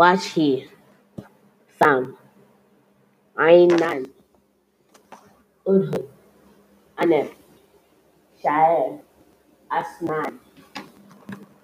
Watch here, fam. Ainan, Udhu, Anef, Shair, Asman.